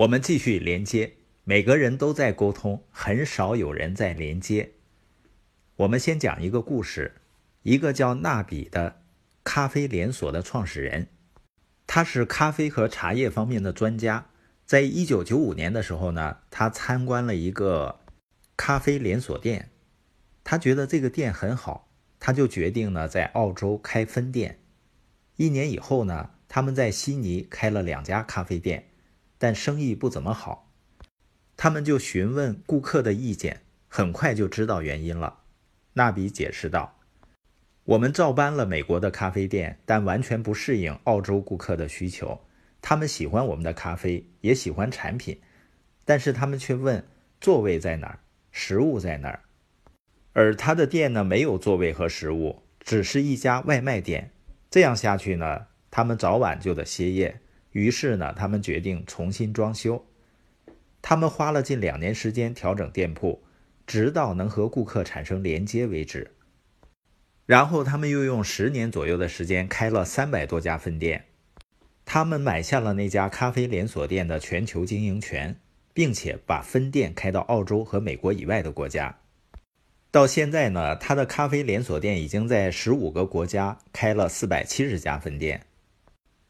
我们继续连接，每个人都在沟通，很少有人在连接。我们先讲一个故事，一个叫纳比的咖啡连锁的创始人，他是咖啡和茶叶方面的专家。在一九九五年的时候呢，他参观了一个咖啡连锁店，他觉得这个店很好，他就决定呢在澳洲开分店。一年以后呢，他们在悉尼开了两家咖啡店。但生意不怎么好，他们就询问顾客的意见，很快就知道原因了。纳比解释道：“我们照搬了美国的咖啡店，但完全不适应澳洲顾客的需求。他们喜欢我们的咖啡，也喜欢产品，但是他们却问座位在哪儿，食物在哪儿。而他的店呢，没有座位和食物，只是一家外卖店。这样下去呢，他们早晚就得歇业。”于是呢，他们决定重新装修。他们花了近两年时间调整店铺，直到能和顾客产生连接为止。然后他们又用十年左右的时间开了三百多家分店。他们买下了那家咖啡连锁店的全球经营权，并且把分店开到澳洲和美国以外的国家。到现在呢，他的咖啡连锁店已经在十五个国家开了四百七十家分店。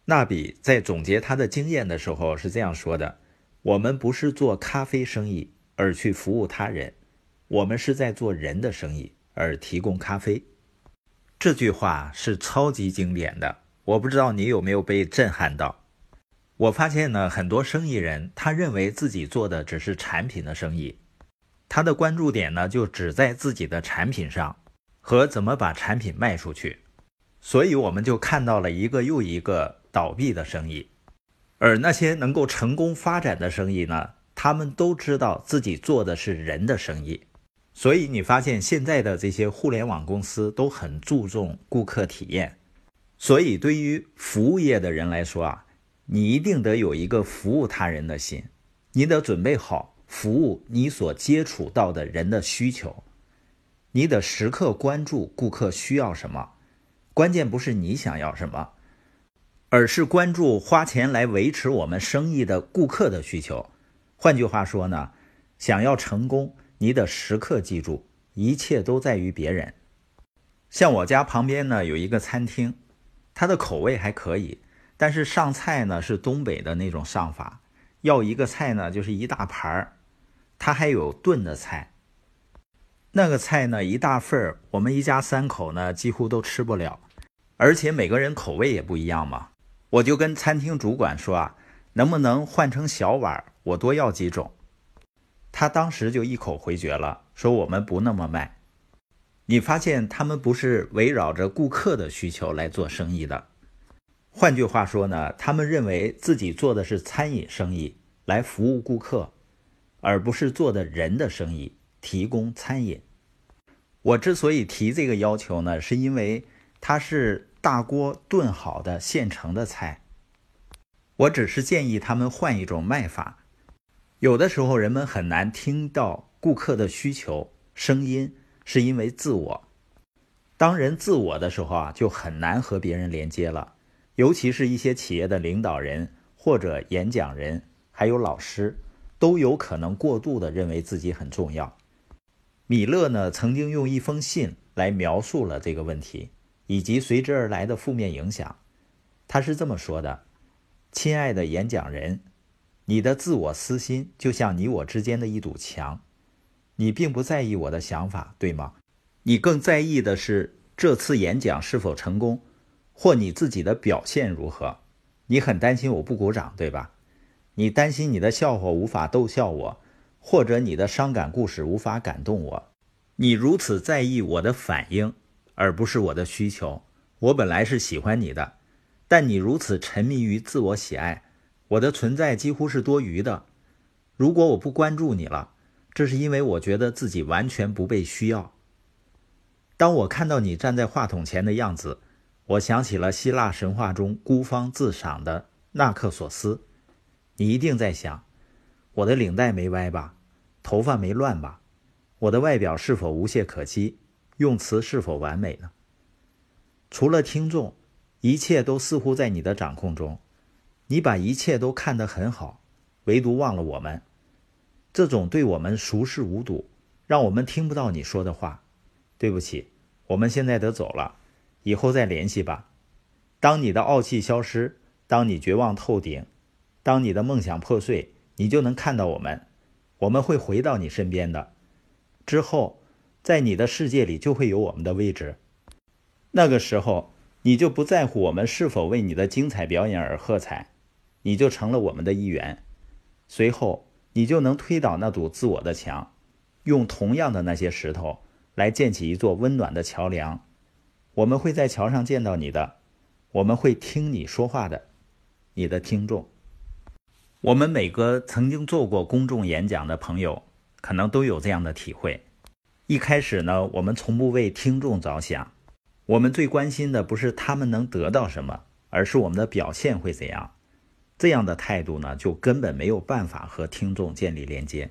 纳比在总结他的经验的时候是这样说的：“我们不是做咖啡生意而去服务他人，我们是在做人的生意而提供咖啡。”这句话是超级经典的，我不知道你有没有被震撼到。我发现呢，很多生意人他认为自己做的只是产品的生意，他的关注点呢就只在自己的产品上和怎么把产品卖出去，所以我们就看到了一个又一个。倒闭的生意，而那些能够成功发展的生意呢？他们都知道自己做的是人的生意，所以你发现现在的这些互联网公司都很注重顾客体验。所以对于服务业的人来说啊，你一定得有一个服务他人的心，你得准备好服务你所接触到的人的需求，你得时刻关注顾客需要什么，关键不是你想要什么。而是关注花钱来维持我们生意的顾客的需求。换句话说呢，想要成功，你得时刻记住，一切都在于别人。像我家旁边呢有一个餐厅，它的口味还可以，但是上菜呢是东北的那种上法，要一个菜呢就是一大盘儿，它还有炖的菜。那个菜呢一大份儿，我们一家三口呢几乎都吃不了，而且每个人口味也不一样嘛。我就跟餐厅主管说啊，能不能换成小碗？我多要几种。他当时就一口回绝了，说我们不那么卖。你发现他们不是围绕着顾客的需求来做生意的。换句话说呢，他们认为自己做的是餐饮生意，来服务顾客，而不是做的人的生意，提供餐饮。我之所以提这个要求呢，是因为他是。大锅炖好的现成的菜，我只是建议他们换一种卖法。有的时候人们很难听到顾客的需求声音，是因为自我。当人自我的时候啊，就很难和别人连接了。尤其是一些企业的领导人或者演讲人，还有老师，都有可能过度的认为自己很重要。米勒呢，曾经用一封信来描述了这个问题。以及随之而来的负面影响，他是这么说的：“亲爱的演讲人，你的自我私心就像你我之间的一堵墙，你并不在意我的想法，对吗？你更在意的是这次演讲是否成功，或你自己的表现如何。你很担心我不鼓掌，对吧？你担心你的笑话无法逗笑我，或者你的伤感故事无法感动我。你如此在意我的反应。”而不是我的需求。我本来是喜欢你的，但你如此沉迷于自我喜爱，我的存在几乎是多余的。如果我不关注你了，这是因为我觉得自己完全不被需要。当我看到你站在话筒前的样子，我想起了希腊神话中孤芳自赏的纳克索斯。你一定在想：我的领带没歪吧？头发没乱吧？我的外表是否无懈可击？用词是否完美呢？除了听众，一切都似乎在你的掌控中。你把一切都看得很好，唯独忘了我们。这种对我们熟视无睹，让我们听不到你说的话。对不起，我们现在得走了，以后再联系吧。当你的傲气消失，当你绝望透顶，当你的梦想破碎，你就能看到我们。我们会回到你身边的。之后，在你的世界里就会有我们的位置。那个时候，你就不在乎我们是否为你的精彩表演而喝彩，你就成了我们的一员。随后，你就能推倒那堵自我的墙，用同样的那些石头。来建起一座温暖的桥梁，我们会在桥上见到你的，我们会听你说话的，你的听众。我们每个曾经做过公众演讲的朋友，可能都有这样的体会。一开始呢，我们从不为听众着想，我们最关心的不是他们能得到什么，而是我们的表现会怎样。这样的态度呢，就根本没有办法和听众建立连接。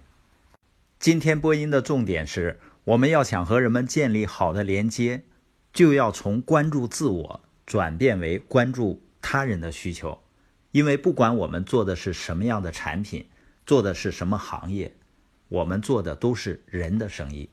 今天播音的重点是。我们要想和人们建立好的连接，就要从关注自我转变为关注他人的需求。因为不管我们做的是什么样的产品，做的是什么行业，我们做的都是人的生意。